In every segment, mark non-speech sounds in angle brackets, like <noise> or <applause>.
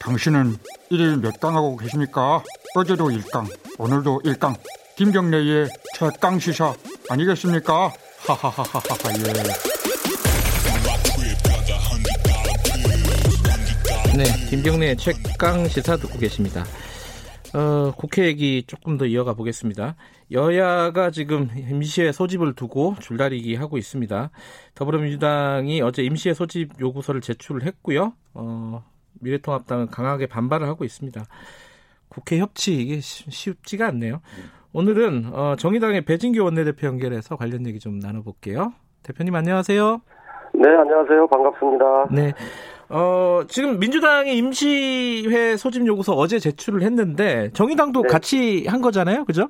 당신은 일일 몇 강 하고 계십니까? 어제도 일강 오늘도 일강 김경래의 최강 시사 아니겠습니까? 하하하하하 예. 네, 김경래 최강 시사 듣고 계십니다. 어, 국회 얘기 조금 더 이어가 보겠습니다. 여야가 지금 임시회 소집을 두고 줄다리기 하고 있습니다. 더불어민주당이 어제 임시회 소집 요구서를 제출을 했고요. 어, 미래통합당은 강하게 반발을 하고 있습니다. 국회 협치 이게 쉽지가 않네요. 오늘은 어, 정의당의 배진규 원내대표 연결해서 관련 얘기 좀 나눠볼게요. 대표님 안녕하세요. 네, 안녕하세요. 반갑습니다. 네. 어, 지금 민주당이 임시회 소집 요구서 어제 제출을 했는데 정의당도 네. 같이 한 거잖아요. 그죠?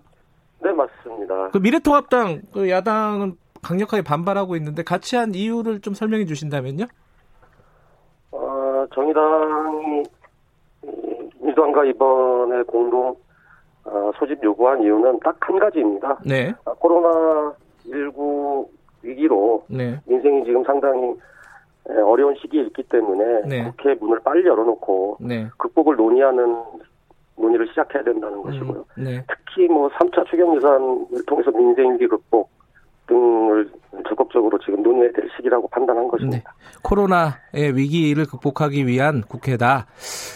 네, 맞습니다. 그 미래통합당 그 야당은 강력하게 반발하고 있는데 같이 한 이유를 좀 설명해 주신다면요? 어, 정의당이 음, 민주당과 이번에 공동 어, 소집 요구한 이유는 딱 한 가지입니다. 네. 아, 코로나 19 위기로 네. 민생이 지금 상당히 에, 어려운 시기에 있기 때문에 네. 국회 문을 빨리 열어놓고 네. 극복을 논의하는 논의를 시작해야 된다는 것이고요. 음, 네. 특히 뭐 3차 추경 예산을 통해서 민생 위기 극복 등을 적극적으로 지금 논의해야 될 시기라고 판단한 네. 것입니다. 코로나의 위기를 극복하기 위한 국회다.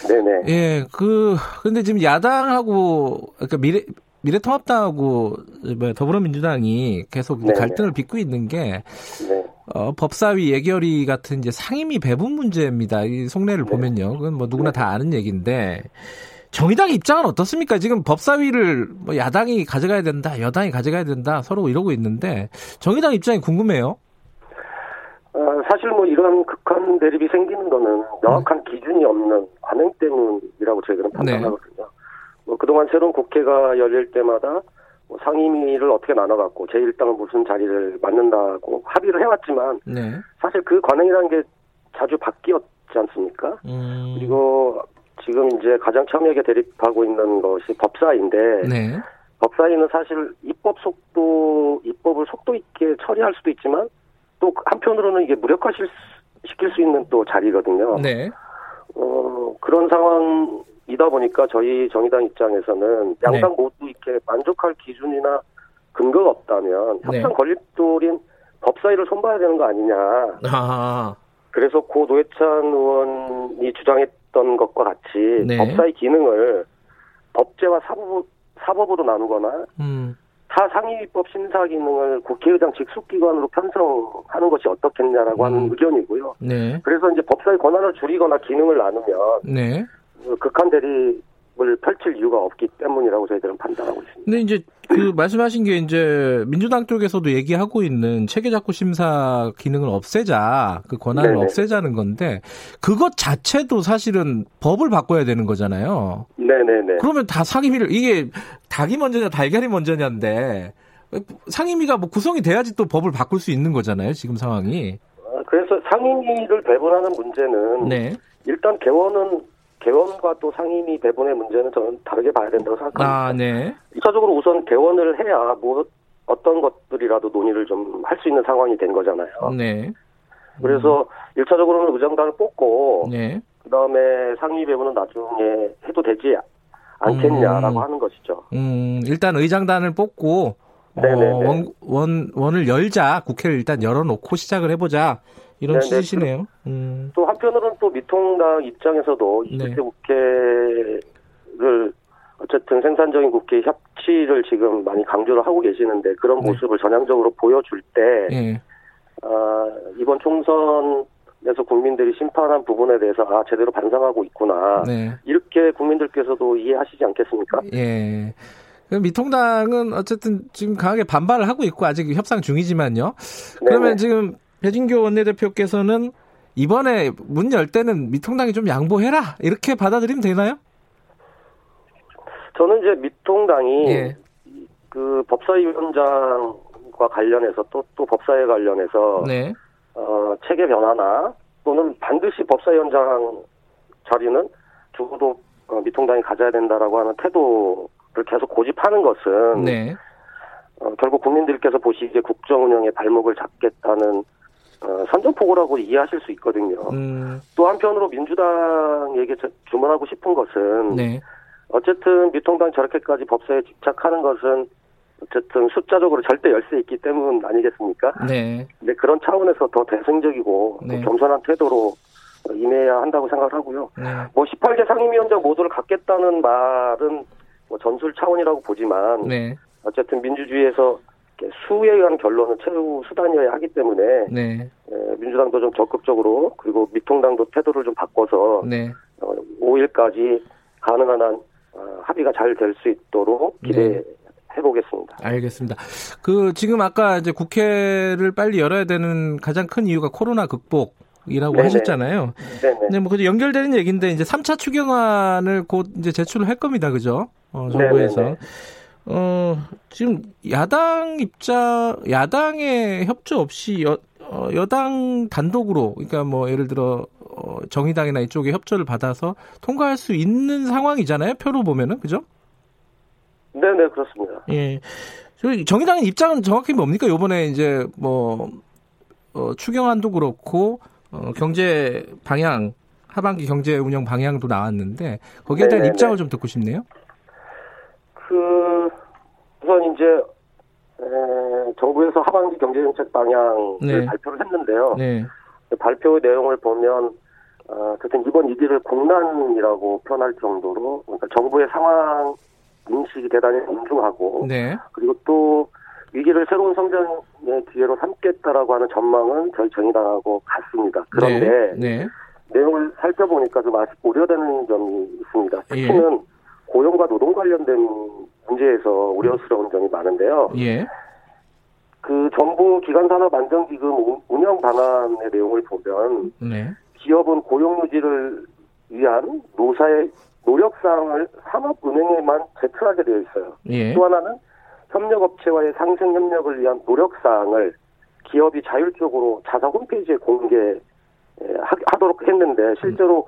네네. 예, 그 근데 지금 야당하고 그러니까 미래 미래통합당하고 뭐 더불어민주당이 계속 네네. 갈등을 빚고 있는 게 네. 어, 법사위 예결위 같은 이제 상임위 배분 문제입니다. 이 속내를 네. 보면요. 그건 뭐 누구나 다 아는 얘기인데 정의당 입장은 어떻습니까? 지금 법사위를 뭐 야당이 가져가야 된다, 여당이 가져가야 된다 서로 이러고 있는데 정의당 입장이 궁금해요. 어, 사실 뭐 이런 극한 대립이 생기는 거는 명확한 기준이 없는 관행 때문이라고 저희들은 판단하거든요. 뭐 그동안 새로운 국회가 열릴 때마다 뭐 상임위를 어떻게 나눠갖고 제1당은 무슨 자리를 맡는다고 합의를 해왔지만 네. 사실 그 관행이라는 게 자주 바뀌었지 않습니까? 음, 그리고 지금 이제 가장 첨예하게 대립하고 있는 것이 법사위인데 네. 법사위는 사실 입법 속도 입법을 속도 있게 처리할 수도 있지만 또 한편으로는 이게 무력화 시킬 수 있는 또 자리거든요. 네. 어, 그런 상황이다 보니까 저희 정의당 입장에서는 양당 네. 모두 이렇게 만족할 기준이나 근거가 없다면 네. 협상 건립돌인 법사위를 손봐야 되는 거 아니냐. 아, 그래서 고 노회찬 의원이 주장했던 것과 같이 네. 법사위 기능을 법제와 사법, 사법으로 나누거나 음, 타 상임위법 심사 기능을 국회의장 직속기관으로 편성하는 것이 어떻겠냐라고 하는 음. 의견이고요. 네. 그래서 이제 법사위 권한을 줄이거나 기능을 나누면 네. 그 극한 대립 을 펼칠 이유가 없기 때문이라고 저희들은 판단하고 있습니다. 근데 이제 그 말씀하신 게 이제 민주당 쪽에서도 얘기하고 있는 체계작구 심사 기능을 없애자 그 권한을 네네. 없애자는 건데 그것 자체도 사실은 법을 바꿔야 되는 거잖아요. 네네네. 그러면 다 상임위를 이게 닭이 먼저냐 달걀이 먼저냐인데 상임위가 뭐 구성이 돼야지 또 법을 바꿀 수 있는 거잖아요. 지금 상황이. 어, 그래서 상임위를 배분하는 문제는 네. 일단 개원은 개원과 또 상임위 배분의 문제는 저는 다르게 봐야 된다고 생각합니다. 아, 네. 1차적으로 우선 개원을 해야 뭐 어떤 것들이라도 논의를 좀 할 수 있는 상황이 된 거잖아요. 네. 그래서 1차적으로는 의정단을 뽑고 네. 그다음에 상임위 배분은 나중에 해도 되지 않겠냐라고 음. 하는 것이죠. 음, 일단 의장단을 뽑고 어, 네네네. 원, 원, 원을 열자 국회를 일단 열어놓고 시작을 해보자 이런 네네. 취지시네요. 음, 또 한편으로는 또 미통당 입장에서도 네. 20대 국회를 어쨌든 생산적인 국회 협치를 지금 많이 강조를 하고 계시는데 그런 네. 모습을 전향적으로 보여줄 때 예, 아, 이번 총선에서 국민들이 심판한 부분에 대해서 아 제대로 반성하고 있구나 네, 이렇게 국민들께서도 이해하시지 않겠습니까? 예. 미통당은 어쨌든 지금 강하게 반발을 하고 있고 아직 협상 중이지만요. 그러면 네네. 지금 배진교 원내대표께서는 이번에 문 열 때는 미통당이 좀 양보해라 이렇게 받아들이면 되나요? 저는 이제 미통당이 예. 그 법사위원장과 관련해서 또 또 법사위에 관련해서 네, 어, 체계 변화나 또는 반드시 법사위원장 자리는 적어도 어, 미통당이 가져야 된다라고 하는 태도를 계속 고집하는 것은 네, 어, 결국 국민들께서 보시기에 국정 운영의 발목을 잡겠다는 어, 선전포고라고 이해하실 수 있거든요. 음. 또 한편으로 민주당에게 주문하고 싶은 것은 네. 어쨌든 미통당 저렇게까지 법사에 집착하는 것은 어쨌든 숫자적으로 절대 열세 있기 때문 아니겠습니까? 네. 근데 그런 차원에서 더 대승적이고 네. 겸손한 태도로 임해야 한다고 생각을 하고요. 네. 뭐 18개 상임위원장 모두를 갖겠다는 말은 뭐 전술 차원이라고 보지만 네. 어쨌든 민주주의에서 수에 의한 결론은 최후 수단이어야 하기 때문에 네. 예, 민주당도 좀 적극적으로 그리고 미통당도 태도를 좀 바꿔서 네. 5일까지 어, 가능한 한 어, 합의가 잘 될 수 있도록 네. 기대 해 보겠습니다. 알겠습니다. 그 지금 아까 이제 국회를 빨리 열어야 되는 가장 큰 이유가 코로나 극복. 이라고 네네. 하셨잖아요. 네네. 근데 뭐 연결되는 얘기인데 이제 3차 추경안을 곧 이제 제출을 할 겁니다. 그죠? 어, 정부에서. 네네네. 어, 지금 야당 입장, 야당의 협조 없이 여, 어, 여당 단독으로, 그러니까 뭐 예를 들어 어, 정의당이나 이쪽에 협조를 받아서 통과할 수 있는 상황이잖아요. 표로 보면은 그죠? 네네 그렇습니다. 예. 정의당의 입장은 정확히 뭡니까? 요번에 이제 뭐 어, 추경안도 그렇고 어, 경제 방향 하반기 경제 운영 방향도 나왔는데 거기에 대한 네네네. 입장을 좀 듣고 싶네요. 그 우선 이제 에, 정부에서 하반기 경제정책 방향을 네. 발표를 했는데요. 네. 그 발표 내용을 보면 어, 어쨌든 이번 위기를 공난이라고 표현할 정도로 그러니까 정부의 상황 인식이 대단히 엄중하고 네. 그리고 또 위기를 새로운 성장의 기회로 삼겠다라고 하는 전망은 저희 정의당하고 같습니다. 그런데 네. 네. 내용을 살펴보니까 좀 아직 우려되는 점이 있습니다. 특히는 예. 고용과 노동 관련된 문제에서 우려스러운 점이 많은데요. 예. 그 정부 기간산업 안정기금 운영 방안의 내용을 보면 네. 기업은 고용 유지를 위한 노사의 노력사항을 산업은행에만 제출하게 되어 있어요. 예. 또 하나는 협력업체와의 상생 협력을 위한 노력사항을 기업이 자율적으로 자사 홈페이지에 공개하도록 했는데 실제로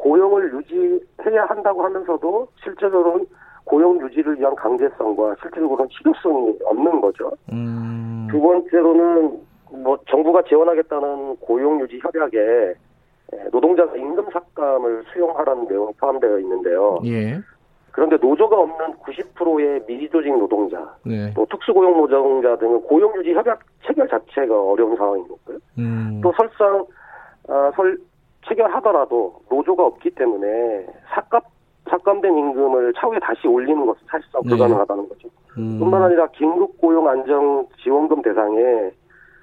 고용을 유지해야 한다고 하면서도 실제로는 고용 유지를 위한 강제성과 실질적으로는 실효성이 없는 거죠. 음. 두 번째로는 뭐 정부가 지원하겠다는 고용 유지 협약에 노동자가 임금 삭감을 수용하라는 내용이 포함되어 있는데요. 예. 그런데 노조가 없는 90%의 미조직 노동자, 네. 또 특수고용 노동자 등은 고용 유지 협약 체결 자체가 어려운 상황인 거고요. 음. 또 설상 아, 설 체결하더라도 노조가 없기 때문에 삭감 삭감된 임금을 차후에 다시 올리는 것은 사실상 네. 불가능하다는 거죠. 음. 뿐만 아니라 긴급 고용 안정 지원금 대상에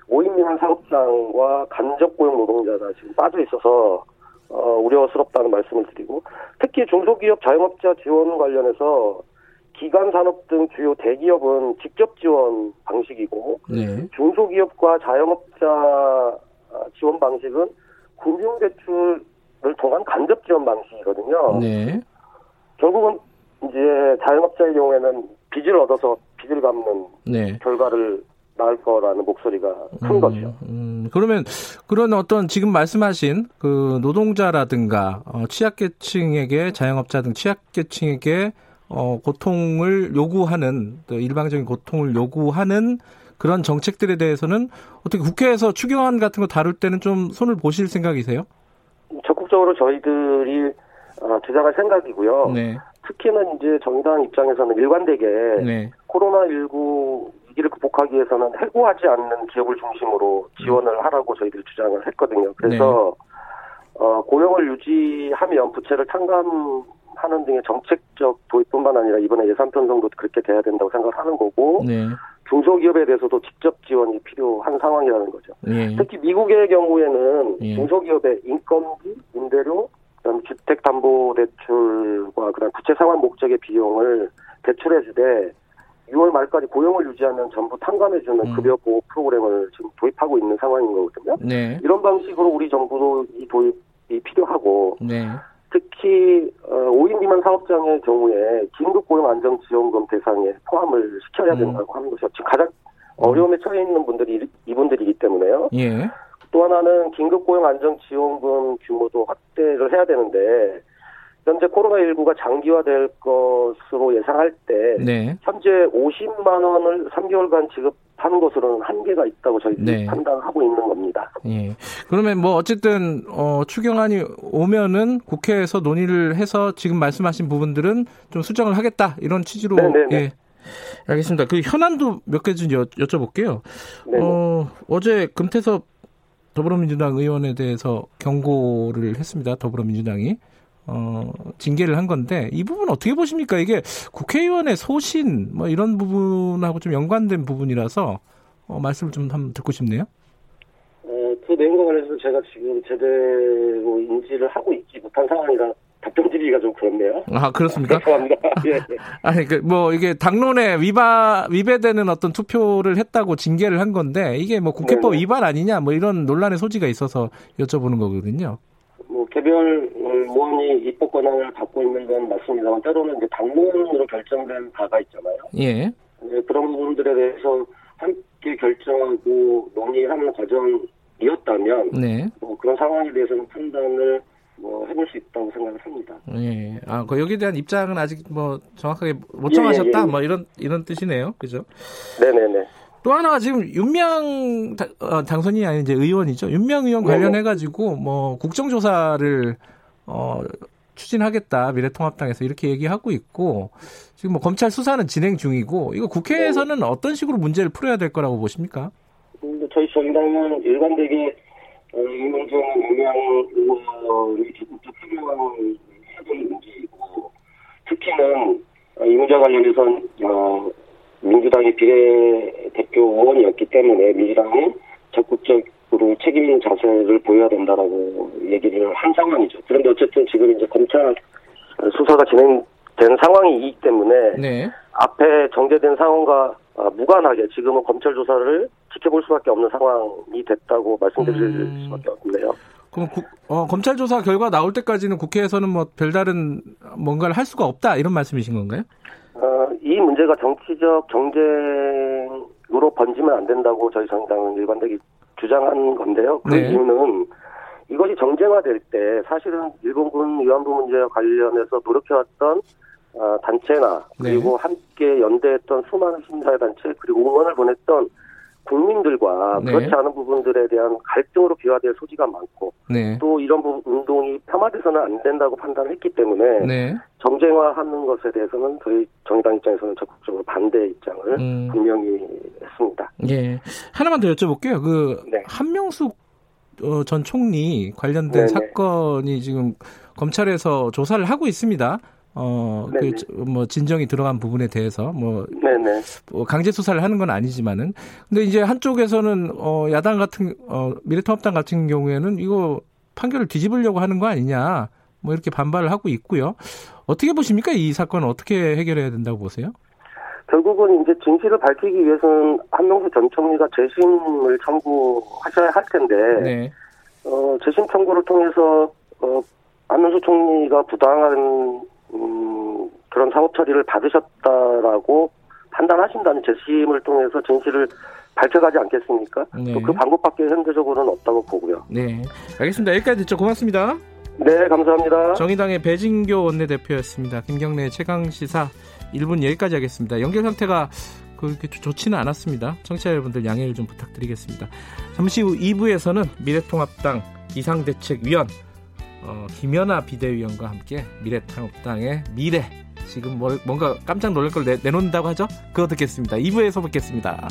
5인 미만 사업장과 간접 고용 노동자가 지금 빠져 있어서 어, 우려스럽다는 말씀을 드리고 특히 중소기업 자영업자 지원 관련해서 기간 산업 등 주요 대기업은 직접 지원 방식이고 네. 중소기업과 자영업자 지원 방식은 금융 대출을 통한 간접 지원 방식이거든요. 네. 결국은 이제 자영업자의 경우에는 빚을 얻어서 빚을 갚는 네. 결과를 낳을 거라는 목소리가 큰 음, 거죠. 음, 그러면 그런 어떤 지금 말씀하신 그 노동자라든가 어, 취약계층에게 자영업자 등 취약계층에게 어, 고통을 요구하는 일방적인 고통을 요구하는 그런 정책들에 대해서는 어떻게 국회에서 추경안 같은 거 다룰 때는 좀 손을 보실 생각이세요? 적극적으로 저희들이 어, 주장할 생각이고요. 네. 특히는 이제 정당 입장에서는 일관되게 네. 코로나19 위기를 극복하기 위해서는 해고하지 않는 기업을 중심으로 지원을 음. 하라고 저희들이 주장을 했거든요. 그래서 네. 어, 고용을 유지하면 부채를 탕감하는 등의 정책적 도입뿐만 아니라 이번에 예산 편성도 그렇게 돼야 된다고 생각을 하는 거고 네. 중소기업에 대해서도 직접 지원이 필요한 상황이라는 거죠. 네. 특히 미국의 경우에는 예. 중소기업의 인건비, 임대료, 그다음 주택담보대출과 그다음 부채 상환 목적의 비용을 대출해주되 6월 말까지 고용을 유지하면 전부 탕감해주는 음. 급여 보호 프로그램을 지금 도입하고 있는 상황인 거거든요. 네. 이런 방식으로 우리 정부도 이 도입이 필요하고 네. 특히 5인 어, 미만 사업장의 경우에 긴급 고용 안정 지원금 대상에 포함을 시켜야 음. 된다고 음. 하는 것이 지금 가장 어려움에 처해 있는 분들이 이분들이기 때문에요. 예. 또 하나는 긴급 고용 안정 지원금 규모도 확대를 해야 되는데 현재 코로나19가 장기화될 것으로 예상할 때 네. 현재 50만 원을 3개월간 지급 하 하는 것으로는 한계가 있다고 저희 네. 판단하고 있는 겁니다. 예. 그러면 뭐 어쨌든 어, 추경안이 오면은 국회에서 논의를 해서 지금 말씀하신 부분들은 좀 수정을 하겠다 이런 취지로 네네네. 예. 알겠습니다. 그 현안도 몇 개 좀 여쭤볼게요. 네네. 어, 어제 금태섭 더불어민주당 의원에 대해서 경고를 했습니다. 더불어민주당이. 어, 징계를 한 건데 이 부분 어떻게 보십니까? 이게 국회의원의 소신 뭐 이런 부분하고 좀 연관된 부분이라서 어, 말씀을 좀 한번 듣고 싶네요. 어, 그 내용과 관련해서 제가 지금 제대로 인지를 하고 있지 못한 상황이라 답변 드리기가 좀 그렇네요. 아 그렇습니까? 죄송합니다. <laughs> 예. 아니 그뭐 이게 당론에 위반 위배되는 어떤 투표를 했다고 징계를 한 건데 이게 뭐 국회법 네네. 위반 아니냐 뭐 이런 논란의 소지가 있어서 여쭤보는 거거든요. 뭐 개별 의원이 입법 권한을 갖고 있는 건 맞습니다만 때로는 이제 당론으로 결정된 바가 있잖아요. 예. 네, 그런 부분들에 대해서 함께 결정하고 논의하는 과정이었다면 네. 뭐 그런 상황에 대해서는 판단을 뭐 해볼 수 있다고 생각을 합니다. 예. 아, 그 여기에 대한 입장은 아직 뭐 정확하게 못 정하셨다. 예, 예, 예. 뭐 이런 이런 뜻이네요. 그죠? 네 네 네. 또 하나가 지금 윤명 어, 당선이 아닌 이제 의원이죠. 윤명 의원 관련해 가지고 뭐 국정조사를 어 추진하겠다 미래통합당에서 이렇게 얘기하고 있고 지금 뭐 검찰 수사는 진행 중이고 이거 국회에서는 어떤 식으로 문제를 풀어야 될 거라고 보십니까? 저희 정당은 일관되게 어, 이명정 윤명 의원이 적극적 해명하는 사정이 문제이고 특히는 이 문제 관련해서는 어, 민주당의 비례대표 의원이었기 때문에 민주당이 적극적으로 책임 있는 자세를 보여야 된다라고 얘기를 한 상황이죠. 그런데 어쨌든 지금 이제 검찰 수사가 진행된 상황이기 때문에 네. 앞에 정제된 상황과 어, 무관하게 지금은 검찰 조사를 지켜볼 수밖에 없는 상황이 됐다고 말씀드릴 음... 수밖에 없네요. 그럼 구, 어, 검찰 조사 결과 나올 때까지는 국회에서는 뭐 별다른 뭔가를 할 수가 없다 이런 말씀이신 건가요? 어, 이 문제가 정치적 경쟁으로 번지면 안 된다고 저희 정당은 일관되게 주장한 건데요. 그 네. 이유는 이것이 정쟁화될 때 사실은 일본군 위안부 문제와 관련해서 노력해왔던 어, 단체나 네. 그리고 네. 함께 연대했던 수많은 시민사회 단체 그리고 응원을 보냈던 국민들과 네. 그렇지 않은 부분들에 대한 갈등으로 비화될 소지가 많고 네. 또 이런 부, 운동이 폄하돼서는 안 된다고 판단했기 때문에 네. 정쟁화하는 것에 대해서는 저희 정의당 입장에서는 적극적으로 반대 입장을 음. 분명히. 예. 하나만 더 여쭤볼게요. 그 네. 한명숙 어, 전 총리 관련된 네네. 사건이 지금 검찰에서 조사를 하고 있습니다. 어, 그, 뭐, 진정이 들어간 부분에 대해서, 뭐. 뭐 강제 수사를 하는 건 아니지만은. 근데 이제 한쪽에서는, 어, 야당 같은, 어, 미래통합당 같은 경우에는 이거 판결을 뒤집으려고 하는 거 아니냐. 뭐 이렇게 반발을 하고 있고요. 어떻게 보십니까? 이 사건은 어떻게 해결해야 된다고 보세요? 결국은 이제 진실을 밝히기 위해서는 한명수 전 총리가 재심을 청구하셔야 할 텐데, 네. 어, 재심 청구를 통해서, 어, 한명수 총리가 부당한 음, 그런 사법 처리를 받으셨다라고 판단하신다는 재심을 통해서 진실을 밝혀가지 않겠습니까? 네. 그 방법밖에 현재적으로는 없다고 보고요. 네, 알겠습니다. 여기까지 듣죠. 고맙습니다. 네, 감사합니다. 정의당의 배진교 원내대표였습니다. 김경래 최강 시사 1분 여기까지 하겠습니다. 연결 상태가 그렇게 좋지는 않았습니다. 청취자 여러분들 양해를 좀 부탁드리겠습니다. 잠시 후 2부에서는 미래통합당 비상대책위원 어, 김연아 비대위원과 함께 미래통합당의 미래 지금 뭘, 뭔가 깜짝 놀랄 걸 내, 내놓는다고 하죠? 그거 듣겠습니다. 2부에서 뵙겠습니다.